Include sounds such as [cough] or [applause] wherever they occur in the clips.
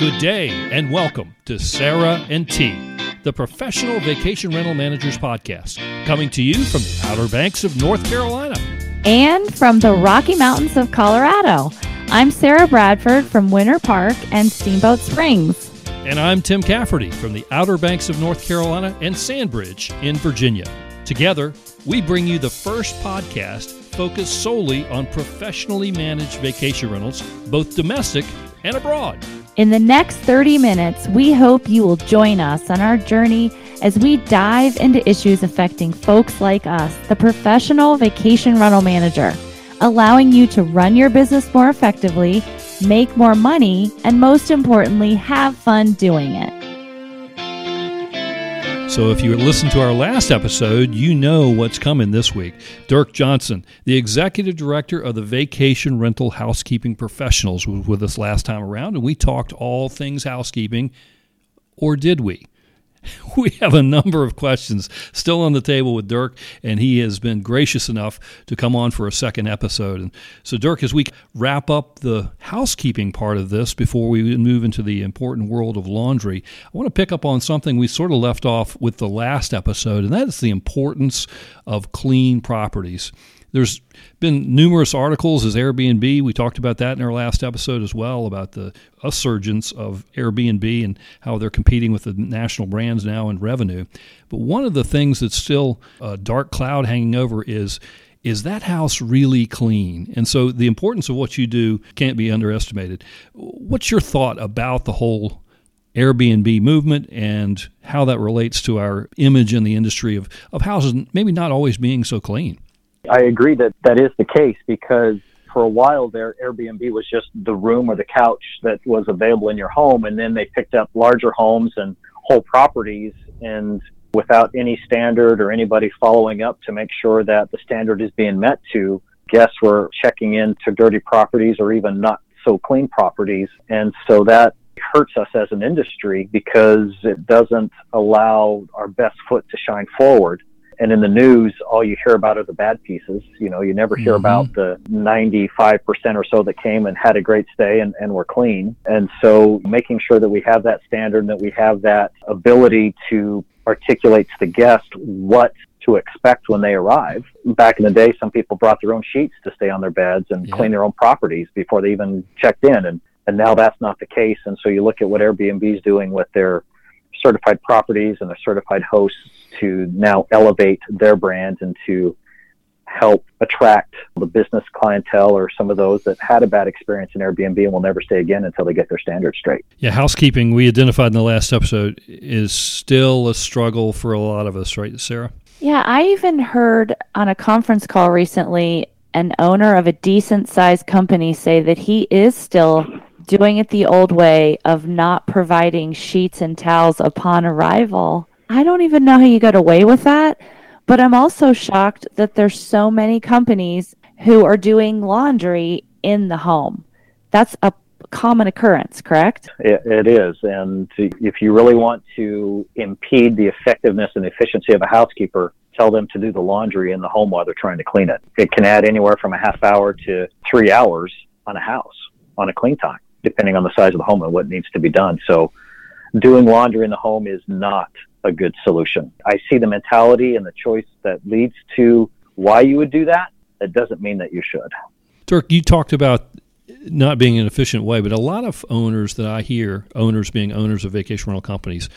Good day and welcome to Sarah and T, the Professional Vacation Rental Managers Podcast, coming to you from the Outer Banks of North Carolina and from the Rocky Mountains of Colorado. I'm Sarah Bradford from Winter Park and Steamboat Springs. And I'm Tim Cafferty from the Outer Banks of North Carolina and Sandbridge in Virginia. Together, we bring you the first podcast focused solely on professionally managed vacation rentals, both domestic and abroad. In the next 30 minutes, we hope you will join us on our journey as we dive into issues affecting folks like us, the professional vacation rental manager, allowing you to run your business more effectively, make more money, and most importantly, have fun doing it. So, if you listened to our last episode, you know what's coming this week. Dirk Johnson, the executive director of the Vacation Rental Housekeeping Professionals, was with us last time around, and we talked all things housekeeping. Or did we? [laughs] we have a number of questions still on the table with Dirk, and he has been gracious enough to come on for a second episode. And so, Dirk, as we wrap up the housekeeping part of this before we move into the important world of laundry, I want to pick up on something we sort of left off with the last episode, and that is the importance of clean properties. There's been numerous articles as Airbnb. We talked about that in our last episode as well about the resurgence of Airbnb and how they're competing with the national brands now in revenue. But one of the things that's still a dark cloud hanging over is is that house really clean? And so the importance of what you do can't be underestimated. What's your thought about the whole Airbnb movement and how that relates to our image in the industry of, of houses maybe not always being so clean? I agree that that is the case because for a while there, Airbnb was just the room or the couch that was available in your home, and then they picked up larger homes and whole properties, and without any standard or anybody following up to make sure that the standard is being met to, guests were checking into dirty properties or even not so clean properties, and so that hurts us as an industry because it doesn't allow our best foot to shine forward and in the news, all you hear about are the bad pieces. You know, you never hear mm-hmm. about the 95% or so that came and had a great stay and, and were clean. And so making sure that we have that standard and that we have that ability to articulate to the guest what to expect when they arrive. Back in the day, some people brought their own sheets to stay on their beds and yeah. clean their own properties before they even checked in. And, and now that's not the case. And so you look at what Airbnb is doing with their certified properties and their certified hosts to now elevate their brand and to help attract the business clientele or some of those that had a bad experience in Airbnb and will never stay again until they get their standards straight. Yeah, housekeeping we identified in the last episode is still a struggle for a lot of us, right, Sarah? Yeah, I even heard on a conference call recently an owner of a decent sized company say that he is still doing it the old way of not providing sheets and towels upon arrival I don't even know how you got away with that. But I'm also shocked that there's so many companies who are doing laundry in the home. That's a common occurrence, correct? it, it is. And if you really want to impede the effectiveness and efficiency of a housekeeper, tell them to do the laundry in the home while they're trying to clean it. It can add anywhere from a half hour to three hours on a house on a clean time, depending on the size of the home and what needs to be done. So doing laundry in the home is not a good solution. I see the mentality and the choice that leads to why you would do that. It doesn't mean that you should. Dirk, you talked about not being an efficient way, but a lot of owners that I hear, owners being owners of vacation rental companies,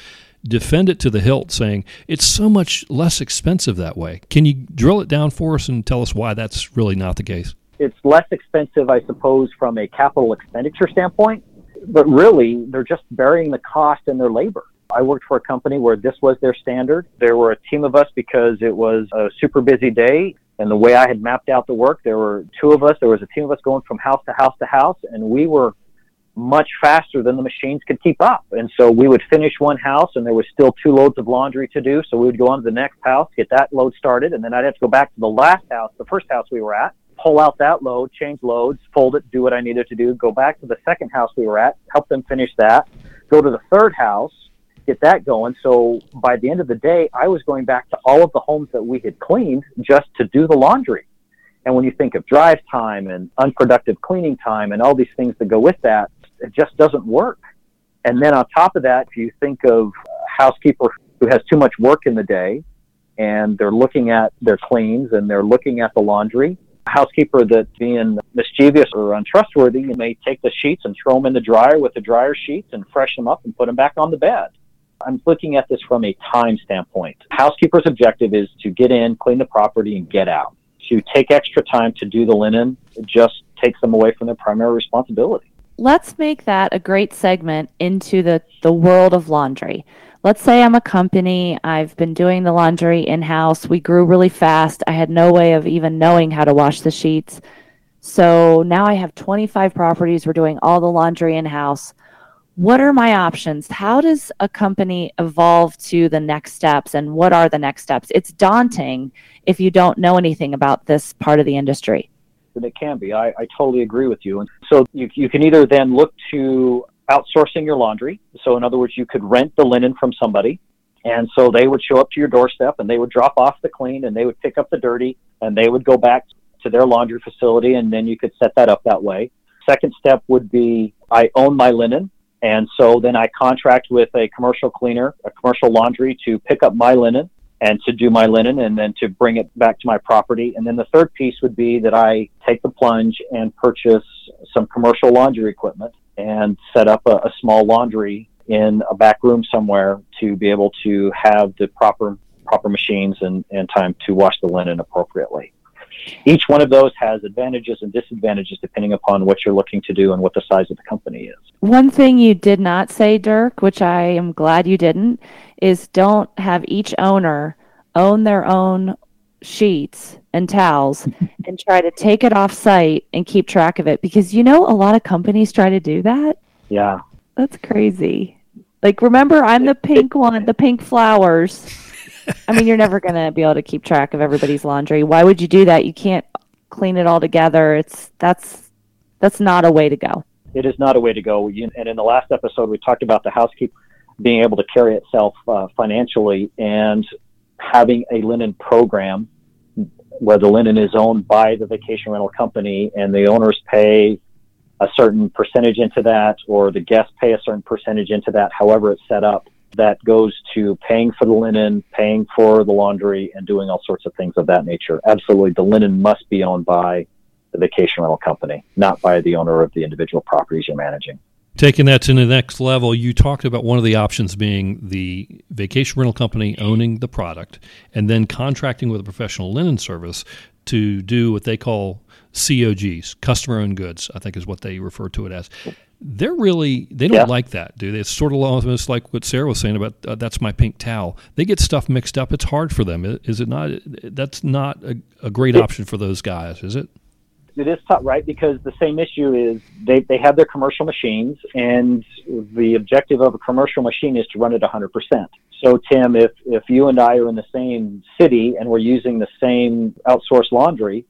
defend it to the hilt, saying it's so much less expensive that way. Can you drill it down for us and tell us why that's really not the case? It's less expensive, I suppose, from a capital expenditure standpoint, but really they're just burying the cost in their labor. I worked for a company where this was their standard. There were a team of us because it was a super busy day. And the way I had mapped out the work, there were two of us. There was a team of us going from house to house to house, and we were much faster than the machines could keep up. And so we would finish one house, and there was still two loads of laundry to do. So we would go on to the next house, get that load started, and then I'd have to go back to the last house, the first house we were at, pull out that load, change loads, fold it, do what I needed to do, go back to the second house we were at, help them finish that, go to the third house, get that going. So by the end of the day, I was going back to all of the homes that we had cleaned just to do the laundry. And when you think of drive time and unproductive cleaning time and all these things that go with that, it just doesn't work. And then on top of that, if you think of a housekeeper who has too much work in the day and they're looking at their cleans and they're looking at the laundry, housekeeper that's being mischievous or untrustworthy you may take the sheets and throw them in the dryer with the dryer sheets and freshen them up and put them back on the bed. I'm looking at this from a time standpoint. Housekeeper's objective is to get in, clean the property, and get out. To take extra time to do the linen just takes them away from their primary responsibility. Let's make that a great segment into the, the world of laundry. Let's say I'm a company, I've been doing the laundry in house. We grew really fast. I had no way of even knowing how to wash the sheets. So now I have 25 properties. We're doing all the laundry in house what are my options? How does a company evolve to the next steps and what are the next steps? It's daunting if you don't know anything about this part of the industry. And it can be. I, I totally agree with you. And so you, you can either then look to outsourcing your laundry. So, in other words, you could rent the linen from somebody. And so they would show up to your doorstep and they would drop off the clean and they would pick up the dirty and they would go back to their laundry facility and then you could set that up that way. Second step would be I own my linen and so then I contract with a commercial cleaner, a commercial laundry to pick up my linen and to do my linen and then to bring it back to my property. And then the third piece would be that I take the plunge and purchase some commercial laundry equipment and set up a, a small laundry in a back room somewhere to be able to have the proper proper machines and, and time to wash the linen appropriately. Each one of those has advantages and disadvantages depending upon what you're looking to do and what the size of the company is. One thing you did not say, Dirk, which I am glad you didn't, is don't have each owner own their own sheets and towels [laughs] and try to take it off site and keep track of it because you know a lot of companies try to do that. Yeah. That's crazy. Like remember I'm the pink one, the pink flowers. I mean, you're never going to be able to keep track of everybody's laundry. Why would you do that? You can't clean it all together. It's that's that's not a way to go. It is not a way to go. And in the last episode, we talked about the housekeeper being able to carry itself uh, financially and having a linen program where the linen is owned by the vacation rental company and the owners pay a certain percentage into that or the guests pay a certain percentage into that, however it's set up that goes to paying for the linen, paying for the laundry, and doing all sorts of things of that nature. Absolutely, the linen must be owned by the vacation rental company, not by the owner of the individual properties you're managing. Taking that to the next level, you talked about one of the options being the vacation rental company owning the product and then contracting with a professional linen service to do what they call COGs, customer owned goods, I think is what they refer to it as they're really they don't yeah. like that, do they? It's sort of almost like what Sarah was saying about uh, that's my pink towel. They get stuff mixed up. It's hard for them, is it not? That's not a, a great option for those guys, is it? It is tough, right? Because the same issue is they, they have their commercial machines, and the objective of a commercial machine is to run at 100%. So, Tim, if, if you and I are in the same city and we're using the same outsourced laundry,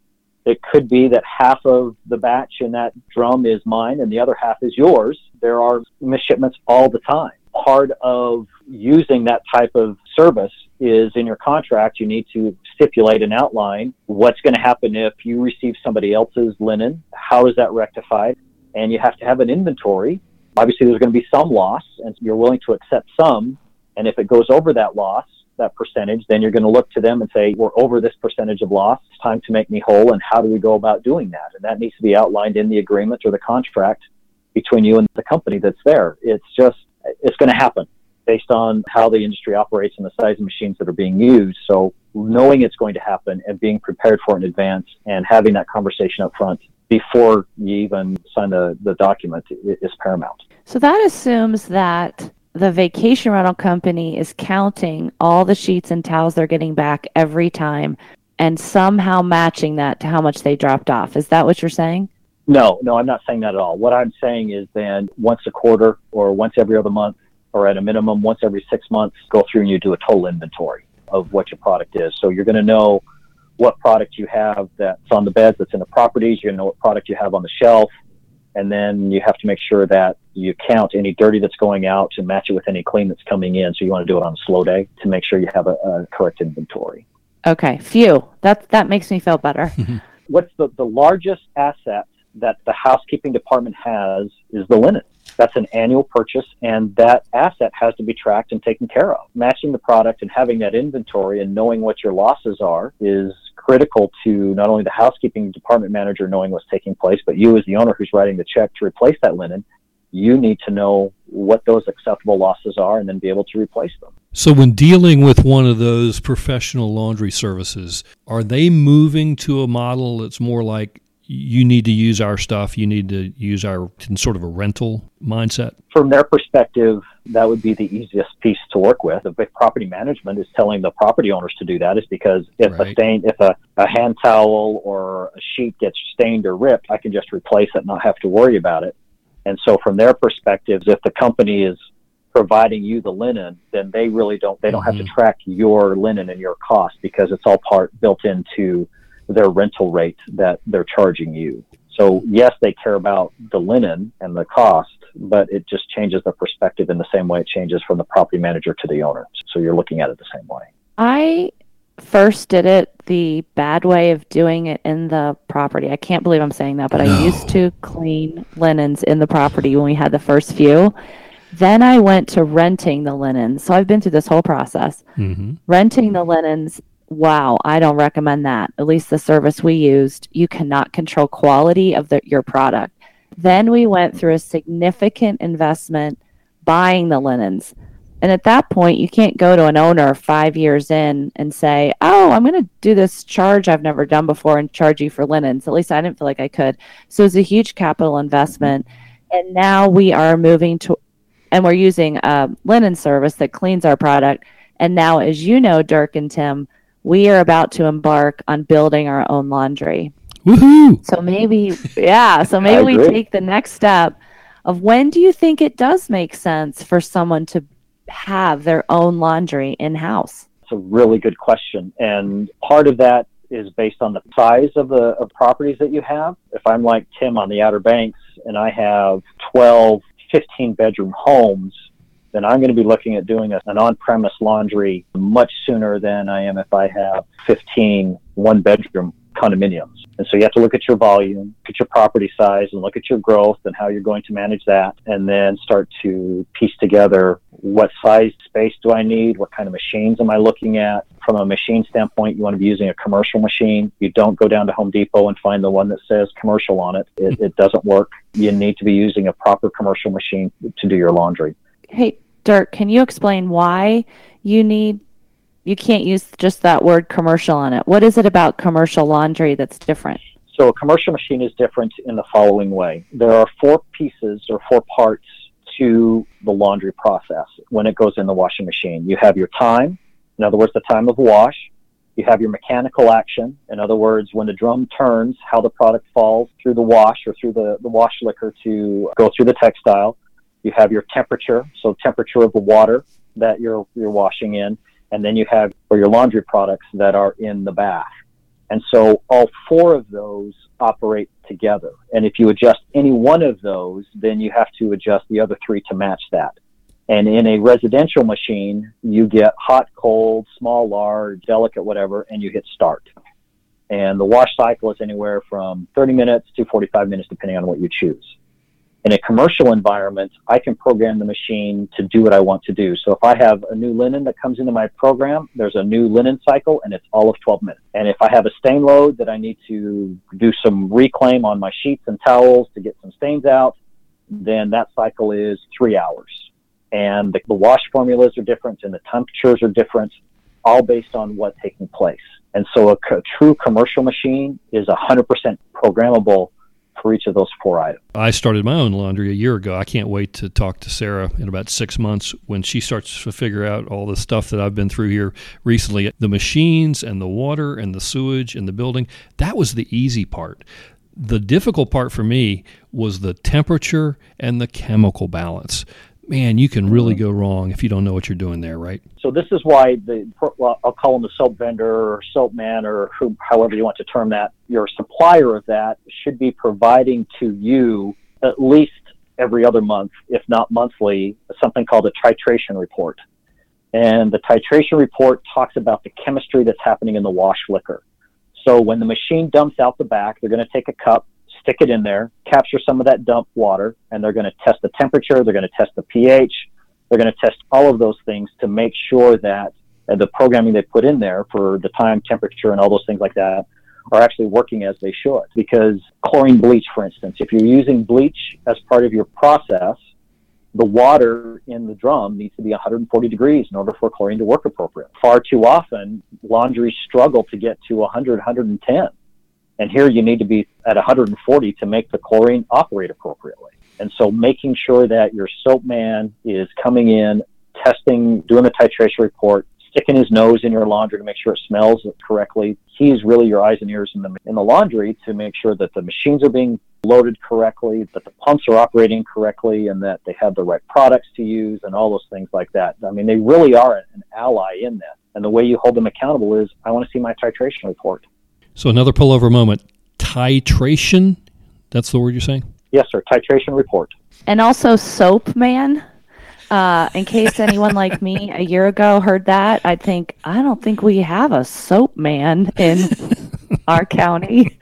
it could be that half of the batch in that drum is mine and the other half is yours. There are misshipments all the time. Part of using that type of service is in your contract, you need to stipulate and outline what's going to happen if you receive somebody else's linen. How is that rectified? And you have to have an inventory. Obviously, there's going to be some loss, and you're willing to accept some. And if it goes over that loss, that percentage, then you're going to look to them and say, we're over this percentage of loss. It's time to make me whole. And how do we go about doing that? And that needs to be outlined in the agreement or the contract between you and the company that's there. It's just, it's going to happen based on how the industry operates and the size of machines that are being used. So knowing it's going to happen and being prepared for it in advance and having that conversation up front before you even sign the, the document is paramount. So that assumes that the vacation rental company is counting all the sheets and towels they're getting back every time and somehow matching that to how much they dropped off. Is that what you're saying? No, no, I'm not saying that at all. What I'm saying is then once a quarter or once every other month or at a minimum once every six months, go through and you do a total inventory of what your product is. So you're going to know what product you have that's on the beds, that's in the properties. You're going to know what product you have on the shelf and then you have to make sure that you count any dirty that's going out and match it with any clean that's coming in. So you want to do it on a slow day to make sure you have a, a correct inventory. Okay, phew. That that makes me feel better. [laughs] What's the, the largest asset that the housekeeping department has is the linen. That's an annual purchase, and that asset has to be tracked and taken care of. Matching the product and having that inventory and knowing what your losses are is critical to not only the housekeeping department manager knowing what's taking place, but you as the owner who's writing the check to replace that linen. You need to know what those acceptable losses are and then be able to replace them. So, when dealing with one of those professional laundry services, are they moving to a model that's more like you need to use our stuff. You need to use our sort of a rental mindset. From their perspective, that would be the easiest piece to work with. The property management is telling the property owners to do that is because if right. a stain, if a, a hand towel or a sheet gets stained or ripped, I can just replace it, and not have to worry about it. And so, from their perspectives, if the company is providing you the linen, then they really don't. They don't mm-hmm. have to mm-hmm. track your linen and your cost because it's all part built into their rental rate that they're charging you. So yes, they care about the linen and the cost, but it just changes the perspective in the same way it changes from the property manager to the owner. So you're looking at it the same way. I first did it the bad way of doing it in the property. I can't believe I'm saying that, but no. I used to clean linens in the property when we had the first few. Then I went to renting the linens. So I've been through this whole process. Mm-hmm. Renting the linens wow, I don't recommend that. At least the service we used, you cannot control quality of the, your product. Then we went through a significant investment buying the linens. And at that point, you can't go to an owner five years in and say, Oh, I'm going to do this charge I've never done before and charge you for linens. At least I didn't feel like I could. So it's a huge capital investment. And now we are moving to, and we're using a linen service that cleans our product. And now, as you know, Dirk and Tim, we are about to embark on building our own laundry. Woohoo! So maybe, yeah, so [laughs] maybe we take the next step of when do you think it does make sense for someone to have their own laundry in house? It's a really good question. And part of that is based on the size of the of properties that you have. If I'm like Tim on the Outer Banks and I have 12, 15 bedroom homes, then I'm going to be looking at doing an on-premise laundry much sooner than I am if I have 15 one-bedroom condominiums. And so you have to look at your volume, look at your property size, and look at your growth and how you're going to manage that, and then start to piece together what size space do I need, what kind of machines am I looking at. From a machine standpoint, you want to be using a commercial machine. You don't go down to Home Depot and find the one that says commercial on it. It, it doesn't work. You need to be using a proper commercial machine to do your laundry. Hey, Dirk, can you explain why you need you can't use just that word commercial on it? What is it about commercial laundry that's different? So a commercial machine is different in the following way. There are four pieces or four parts to the laundry process when it goes in the washing machine. You have your time, in other words, the time of wash. You have your mechanical action, in other words, when the drum turns, how the product falls through the wash or through the, the wash liquor to go through the textile. You have your temperature, so temperature of the water that you're you're washing in, and then you have for your laundry products that are in the bath. And so all four of those operate together. And if you adjust any one of those, then you have to adjust the other three to match that. And in a residential machine, you get hot, cold, small, large, delicate, whatever, and you hit start. And the wash cycle is anywhere from 30 minutes to 45 minutes, depending on what you choose in a commercial environment, I can program the machine to do what I want to do. So if I have a new linen that comes into my program, there's a new linen cycle and it's all of 12 minutes. And if I have a stain load that I need to do some reclaim on my sheets and towels to get some stains out, then that cycle is three hours. And the, the wash formulas are different and the temperatures are different, all based on what's taking place. And so a, a true commercial machine is 100% programmable for each of those four items. I started my own laundry a year ago. I can't wait to talk to Sarah in about six months when she starts to figure out all the stuff that I've been through here recently. The machines and the water and the sewage and the building, that was the easy part. The difficult part for me was the temperature and the chemical balance man, you can really mm-hmm. go wrong if you don't know what you're doing there, right? So this is why the well, I'll call them the soap vendor or soap man or who, however you want to term that. Your supplier of that should be providing to you at least every other month, if not monthly, something called a titration report. And the titration report talks about the chemistry that's happening in the wash liquor. So when the machine dumps out the back, they're going to take a cup, stick it in there, capture some of that dump water, and they're going to test the temperature, they're going to test the pH, they're going to test all of those things to make sure that uh, the programming they put in there for the time, temperature, and all those things like that are actually working as they should. Because chlorine bleach, for instance, if you're using bleach as part of your process, the water in the drum needs to be 140 degrees in order for chlorine to work appropriately. Far too often, laundries struggle to get to 100, 110. And here you need to be at 140 to make the chlorine operate appropriately. And so making sure that your soap man is coming in, testing, doing the titration report, sticking his nose in your laundry to make sure it smells correctly. He's really your eyes and ears in the, in the laundry to make sure that the machines are being loaded correctly, that the pumps are operating correctly, and that they have the right products to use and all those things like that. I mean, they really are an ally in that. And the way you hold them accountable is I want to see my titration report. So, another pullover moment titration. That's the word you're saying? Yes, sir. Titration report. And also Soap Man. Uh, in case anyone like me a year ago heard that, I'd think, I don't think we have a soap man in [laughs] our county.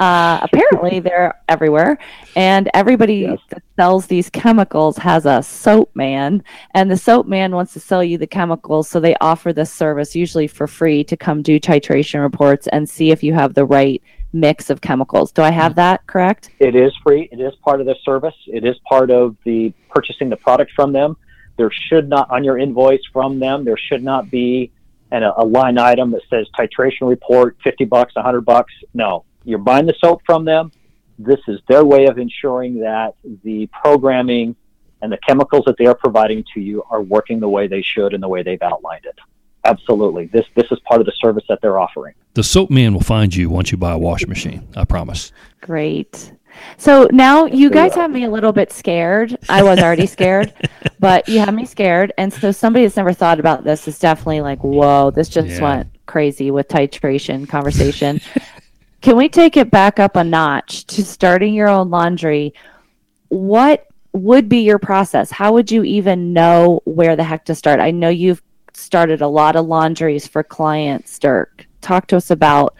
Uh, apparently, they're everywhere. And everybody yes. that sells these chemicals has a soap man. And the soap man wants to sell you the chemicals. So they offer this service, usually for free, to come do titration reports and see if you have the right mix of chemicals. Do I have mm-hmm. that correct? It is free. It is part of the service. It is part of the purchasing the product from them. There should not, on your invoice from them, there should not be an, a line item that says titration report, 50 bucks, 100 bucks. No, you're buying the soap from them. This is their way of ensuring that the programming and the chemicals that they are providing to you are working the way they should and the way they've outlined it. Absolutely. This this is part of the service that they're offering. The soap man will find you once you buy a washing machine. I promise. Great. So now you guys have me a little bit scared. I was already scared, [laughs] but you have me scared. And so somebody that's never thought about this is definitely like, whoa, this just yeah. went crazy with titration conversation. Can we take it back up a notch to starting your own laundry? What would be your process? How would you even know where the heck to start? I know you've started a lot of laundries for clients, Dirk. Talk to us about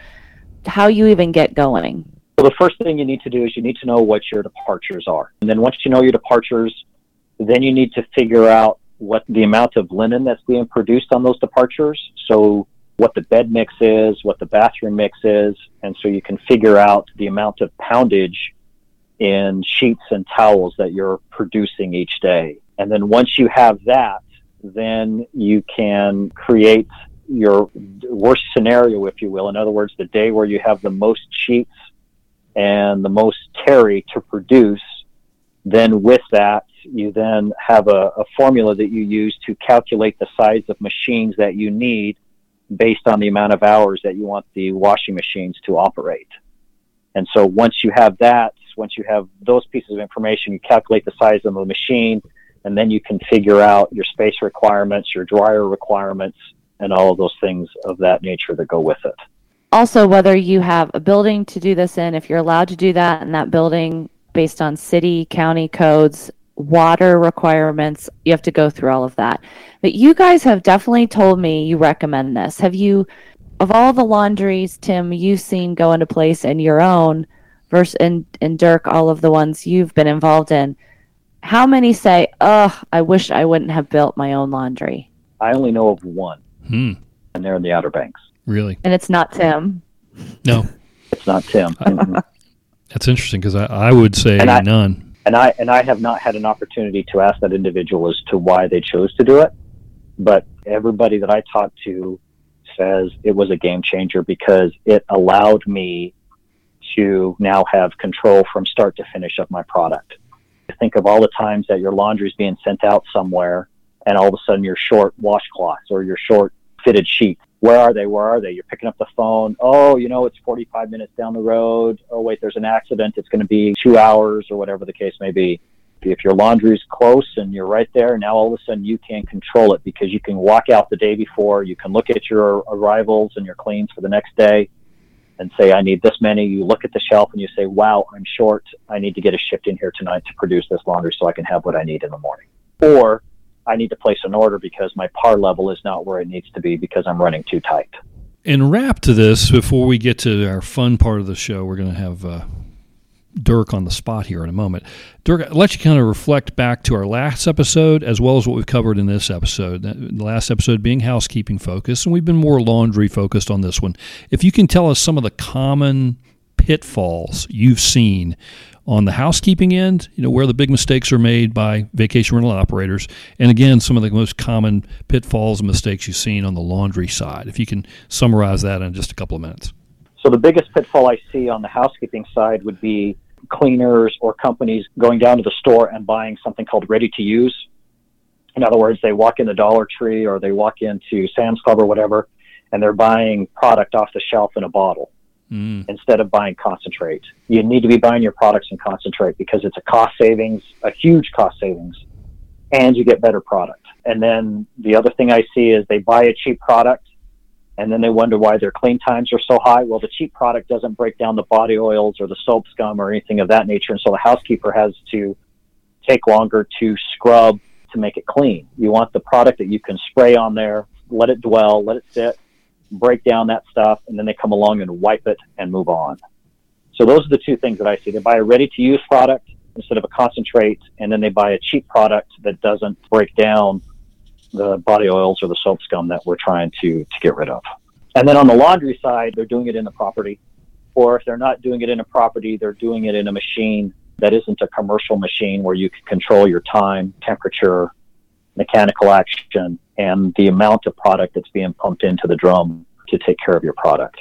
how you even get going. Well, the first thing you need to do is you need to know what your departures are. And then once you know your departures, then you need to figure out what the amount of linen that's being produced on those departures. So what the bed mix is, what the bathroom mix is, and so you can figure out the amount of poundage in sheets and towels that you're producing each day. And then once you have that, then you can create your worst scenario, if you will. In other words, the day where you have the most sheets and the most terry to produce, then with that, you then have a, a, formula that you use to calculate the size of machines that you need based on the amount of hours that you want the washing machines to operate. And so once you have that, once you have those pieces of information, you calculate the size of the machine, and then you can figure out your space requirements, your dryer requirements, and all of those things of that nature that go with it also whether you have a building to do this in, if you're allowed to do that in that building based on city, county codes, water requirements, you have to go through all of that. But you guys have definitely told me you recommend this. Have you, of all the laundries, Tim, you've seen go into place in your own, versus and, and Dirk, all of the ones you've been involved in, how many say, oh, I wish I wouldn't have built my own laundry? I only know of one, hmm. and they're in the Outer Banks. Really? And it's not Tim. No, [laughs] it's not Tim. That's interesting because I, I would say and I, none. And I and I have not had an opportunity to ask that individual as to why they chose to do it, but everybody that I talked to says it was a game changer because it allowed me to now have control from start to finish of my product. Think of all the times that your laundry is being sent out somewhere and all of a sudden you're short washcloths or you're short fitted sheets where are they? Where are they? You're picking up the phone. Oh, you know, it's 45 minutes down the road. Oh, wait, there's an accident. It's going to be two hours or whatever the case may be. If your laundry is close and you're right there, now all of a sudden you can control it because you can walk out the day before. You can look at your arrivals and your cleans for the next day and say, I need this many. You look at the shelf and you say, wow, I'm short. I need to get a shift in here tonight to produce this laundry so I can have what I need in the morning. Or I need to place an order because my par level is not where it needs to be because I'm running too tight. And wrap to this before we get to our fun part of the show, we're going to have uh, Dirk on the spot here in a moment. Dirk, I'll let you kind of reflect back to our last episode as well as what we've covered in this episode. The last episode being housekeeping focused, and we've been more laundry focused on this one. If you can tell us some of the common pitfalls you've seen on the housekeeping end, you know, where the big mistakes are made by vacation rental operators, and again, some of the most common pitfalls and mistakes you've seen on the laundry side. If you can summarize that in just a couple of minutes. So the biggest pitfall I see on the housekeeping side would be cleaners or companies going down to the store and buying something called ready to use. In other words, they walk in the Dollar Tree or they walk into Sam's Club or whatever, and they're buying product off the shelf in a bottle mm. instead of buying concentrate. You need to be buying your products in concentrate because it's a cost savings, a huge cost savings, and you get better product. And then the other thing I see is they buy a cheap product and then they wonder why their clean times are so high. Well, the cheap product doesn't break down the body oils or the soap scum or anything of that nature. And so the housekeeper has to take longer to scrub to make it clean. You want the product that you can spray on there, let it dwell, let it sit, break down that stuff, and then they come along and wipe it and move on. So those are the two things that I see. They buy a ready to use product instead of a concentrate, and then they buy a cheap product that doesn't break down the body oils or the soap scum that we're trying to, to get rid of. And then on the laundry side, they're doing it in the property. Or if they're not doing it in a property, they're doing it in a machine that isn't a commercial machine where you can control your time, temperature, mechanical action, and the amount of product that's being pumped into the drum to take care of your product.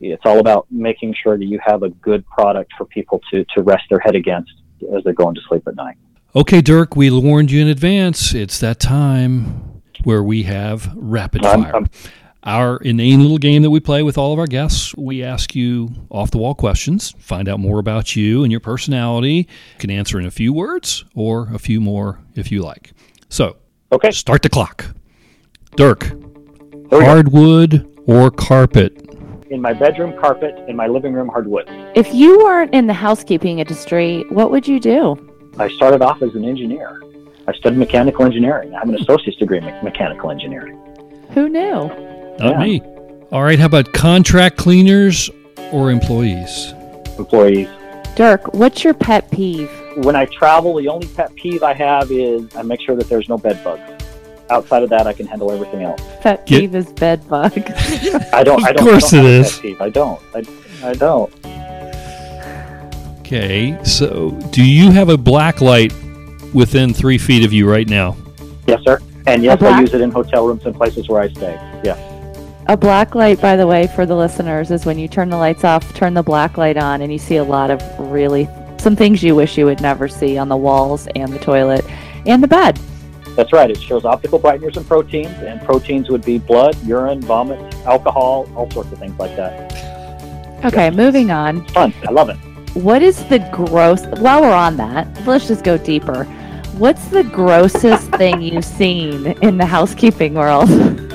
It's all about making sure that you have a good product for people to, to rest their head against as they're going to sleep at night. Okay, Dirk, we warned you in advance. It's that time where we have rapid fire. I'm, I'm, our inane little game that we play with all of our guests. We ask you off the wall questions, find out more about you and your personality. You can answer in a few words or a few more if you like. So, okay. Start the clock. Dirk, hardwood or carpet? In my bedroom, carpet. In my living room, hardwood. If you weren't in the housekeeping industry, what would you do? I started off as an engineer. I studied mechanical engineering. I have an associate's degree in mechanical engineering. Who knew? Not yeah. me. All right, how about contract cleaners or employees? Employees. Dirk, what's your pet peeve? When I travel, the only pet peeve I have is I make sure that there's no bed bugs outside of that, I can handle everything else. Pet peeve Get, is bed bug. [laughs] I don't. I don't. Of course I don't it is. Pet peeve. I don't. I, I don't. Okay, so do you have a black light within three feet of you right now? Yes, sir. And yes, I use it in hotel rooms and places where I stay. Yeah. A black light, by the way, for the listeners, is when you turn the lights off, turn the black light on, and you see a lot of really some things you wish you would never see on the walls and the toilet and the bed. That's right. It shows optical brighteners and proteins, and proteins would be blood, urine, vomit, alcohol, all sorts of things like that. Okay, moving on. It's fun. I love it. What is the gross? While we're on that, let's just go deeper. What's the grossest thing you've seen in the housekeeping world? [laughs]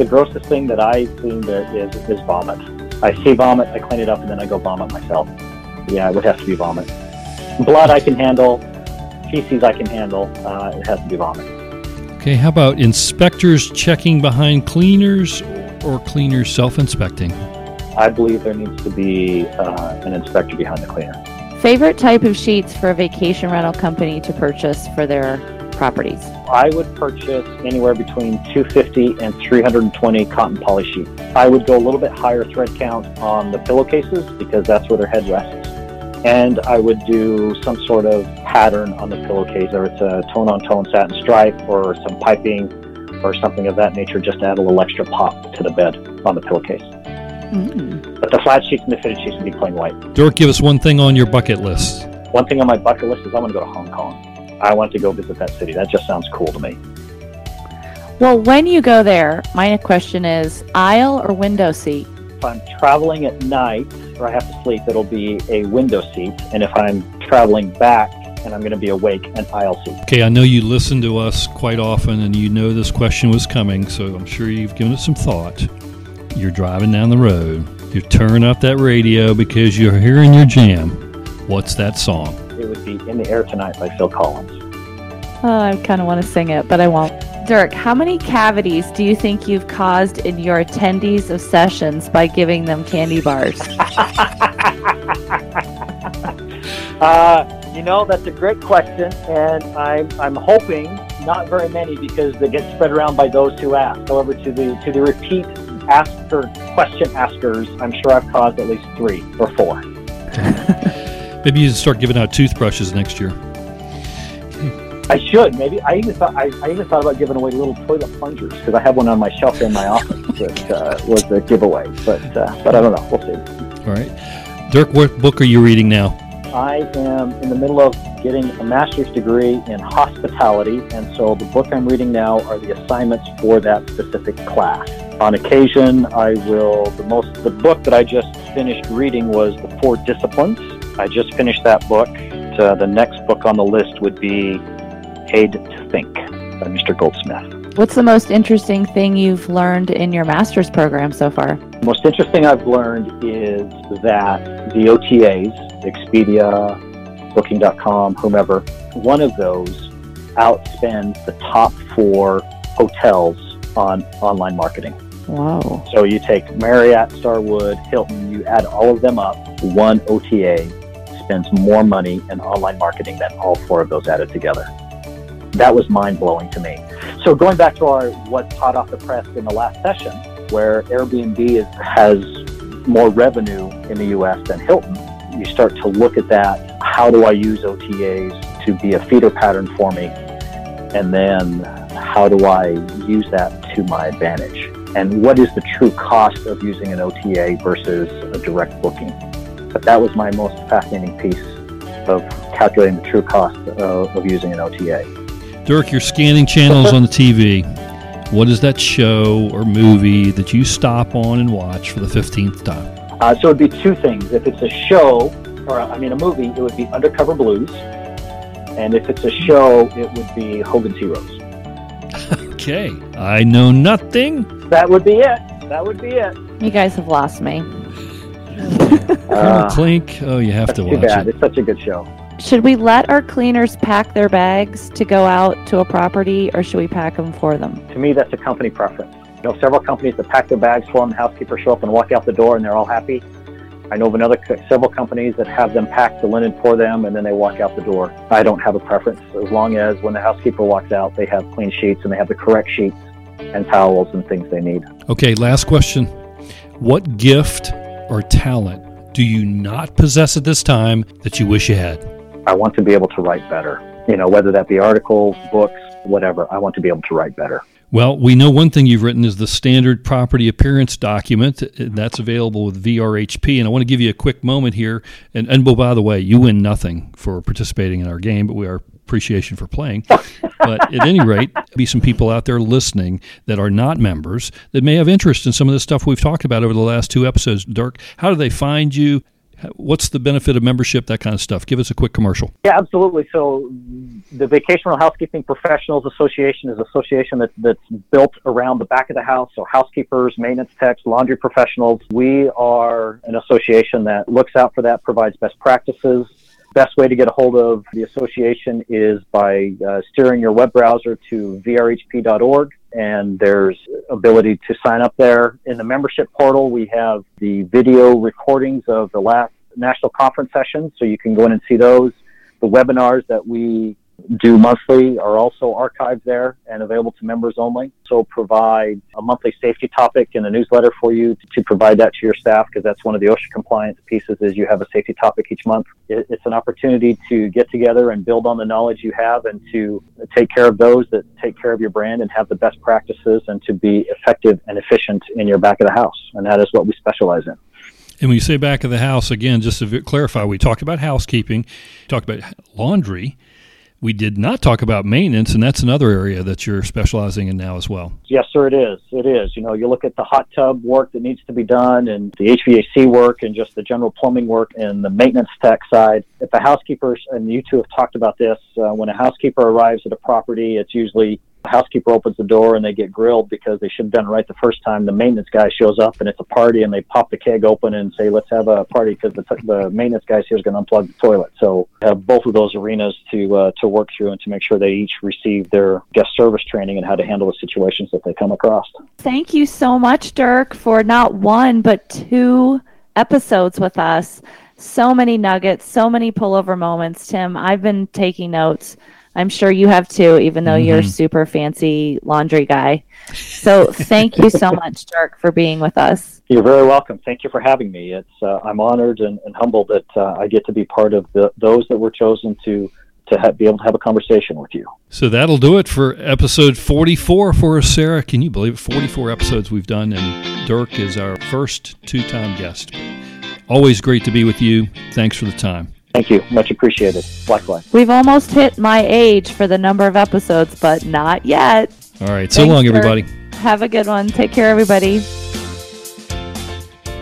The grossest thing that I've seen there is is vomit. I see vomit, I clean it up, and then I go vomit myself. Yeah, it would have to be vomit. Blood I can handle. Feces I can handle. Uh, it has to be vomit. Okay, how about inspectors checking behind cleaners or cleaners self inspecting? I believe there needs to be uh, an inspector behind the cleaner. Favorite type of sheets for a vacation rental company to purchase for their properties? I would purchase anywhere between 250 and 320 cotton poly sheets. I would go a little bit higher thread count on the pillowcases because that's where their head rests and I would do some sort of pattern on the pillowcase, whether it's a tone-on-tone satin stripe or some piping or something of that nature, just to add a little extra pop to the bed on the pillowcase. Mm. But the flat sheets and the fitted sheets would be plain white. Dirk, give us one thing on your bucket list. One thing on my bucket list is I want to go to Hong Kong. I want to go visit that city. That just sounds cool to me. Well, when you go there, my question is aisle or window seat? If I'm traveling at night, or I have to sleep, it'll be a window seat. And if I'm traveling back and I'm going to be awake, an aisle seat. Okay, I know you listen to us quite often and you know this question was coming, so I'm sure you've given it some thought. You're driving down the road, you turn up that radio because you're hearing your jam. What's that song? It would be In the Air Tonight by Phil Collins. Oh, I kind of want to sing it, but I won't. Dirk, how many cavities do you think you've caused in your attendees of sessions by giving them candy bars? [laughs] Uh, you know, that's a great question, and I'm, I'm hoping not very many because they get spread around by those who ask. However, to the to the repeat asker question askers, I'm sure I've caused at least three or four. [laughs] Maybe you should start giving out toothbrushes next year. I should maybe. I even thought I, I even thought about giving away little toilet plungers because I have one on my shelf in my office that uh, was a giveaway. But uh, but I don't know. We'll see. All right, Dirk, what book are you reading now? I am in the middle of getting a master's degree in hospitality, and so the book I'm reading now are the assignments for that specific class. On occasion, I will. The most the book that I just finished reading was The Four Disciplines. I just finished that book. Uh, the next book on the list would be Paid to Think by Mr. Goldsmith. What's the most interesting thing you've learned in your master's program so far? The most interesting I've learned is that the OTAs, Expedia, Booking.com, whomever, one of those outspends the top four hotels on online marketing. Wow. So you take Marriott, Starwood, Hilton, you add all of them up, one OTA spends more money in online marketing than all four of those added together that was mind blowing to me. So going back to our what's hot off the press in the last session, where Airbnb is, has more revenue in the U.S. than Hilton, you start to look at that. How do I use OTAs to be a feeder pattern for me? And then how do I use that to my advantage? And what is the true cost of using an OTA versus a direct booking? But that was my most fascinating piece of calculating the true cost of, of using an OTA. Dirk, you're scanning channels on the TV. What is that show or movie that you stop on and watch for the 15th time? Uh, so it would be two things. If it's a show, or I mean a movie, it would be Undercover Blues. And if it's a show, it would be Hogan's Heroes. [laughs] okay. I know nothing. That would be it. That would be it. You guys have lost me. [laughs] uh, Klink. Oh, you have to watch bad. it. It's such a good show. Should we let our cleaners pack their bags to go out to a property or should we pack them for them? To me, that's a company preference. You know, several companies that pack their bags for them, the housekeepers show up and walk out the door and they're all happy. I know of another several companies that have them pack the linen for them and then they walk out the door. I don't have a preference as long as when the housekeeper walks out, they have clean sheets and they have the correct sheets and towels and things they need. Okay, last question. What gift or talent do you not possess at this time that you wish you had? I want to be able to write better. You know, whether that be articles, books, whatever, I want to be able to write better. Well, we know one thing you've written is the standard property appearance document. That's available with VRHP. And I want to give you a quick moment here. And, and oh, by the way, you win nothing for participating in our game, but we are appreciation for playing. but at any rate, be some people out there listening that are not members that may have interest in some of the stuff we've talked about over the last two episodes. Dirk, how do they find you? What's the benefit of membership? That kind of stuff. Give us a quick commercial. Yeah, absolutely. So, the Vacation Rental Housekeeping Professionals Association is an association that, that's built around the back of the house. So, housekeepers, maintenance techs, laundry professionals. We are an association that looks out for that, provides best practices, Best way to get a hold of the association is by uh, steering your web browser to vrhp.org and there's ability to sign up there. In the membership portal, we have the video recordings of the last national conference sessions, so you can go in and see those. The webinars that we do monthly are also archived there and available to members only. So provide a monthly safety topic in a newsletter for you to, to provide that to your staff because that's one of the OSHA compliance pieces is you have a safety topic each month. It, it's an opportunity to get together and build on the knowledge you have and to take care of those that take care of your brand and have the best practices and to be effective and efficient in your back of the house. And that is what we specialize in. And when you say back of the house, again, just to clarify, we talked about housekeeping, talked about laundry, we did not talk about maintenance, and that's another area that you're specializing in now as well. Yes, sir, it is. It is. You know, you look at the hot tub work that needs to be done, and the HVAC work, and just the general plumbing work, and the maintenance tech side. If the housekeepers, and you two have talked about this, uh, when a housekeeper arrives at a property, it's usually housekeeper opens the door and they get grilled because they should have done it right the first time. The maintenance guy shows up and it's a party and they pop the keg open and say, let's have a party because the, t- the maintenance guy here is going to unplug the toilet. So have both of those arenas to, uh, to work through and to make sure they each receive their guest service training and how to handle the situations that they come across. Thank you so much, Dirk, for not one, but two episodes with us. So many nuggets, so many pullover moments, Tim. I've been taking notes. I'm sure you have too, even though mm-hmm. you're a super fancy laundry guy. So thank you so [laughs] much, Dirk, for being with us. You're very welcome. Thank you for having me. It's uh, I'm honored and, and humbled that uh, I get to be part of the, those that were chosen to to have, be able to have a conversation with you. So that'll do it for episode 44 for us, Sarah. Can you believe it? 44 episodes we've done, and Dirk is our first two time guest. Always great to be with you. Thanks for the time. Thank you. Much appreciated. Likewise. We've almost hit my age for the number of episodes, but not yet. All right. So Thanks, long, everybody. Have a good one. Take care, everybody.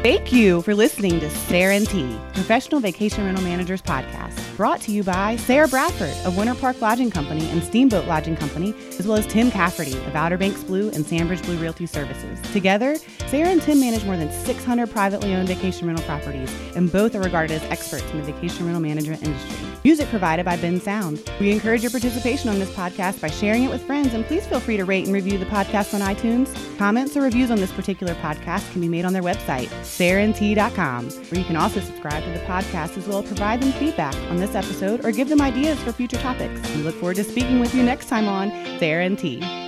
Thank you for listening to Sarah and Tim, Professional Vacation Rental Managers Podcast, brought to you by Sarah Bradford of Winter Park Lodging Company and Steamboat Lodging Company, as well as Tim Cafferty of Outer Banks Blue and Sandbridge Blue Realty Services. Together, Sarah and Tim manage more than 600 privately owned vacation rental properties, and both are regarded as experts in the vacation rental management industry. Music provided by Bensound. We encourage your participation on this podcast by sharing it with friends, and please feel free to rate and review the podcast on iTunes. Comments or reviews on this particular podcast can be made on their website sarahntim.com, where you can also subscribe to the podcast as well as provide them feedback on this episode or give them ideas for future topics. We look forward to speaking with you next time on Sarah and Tim.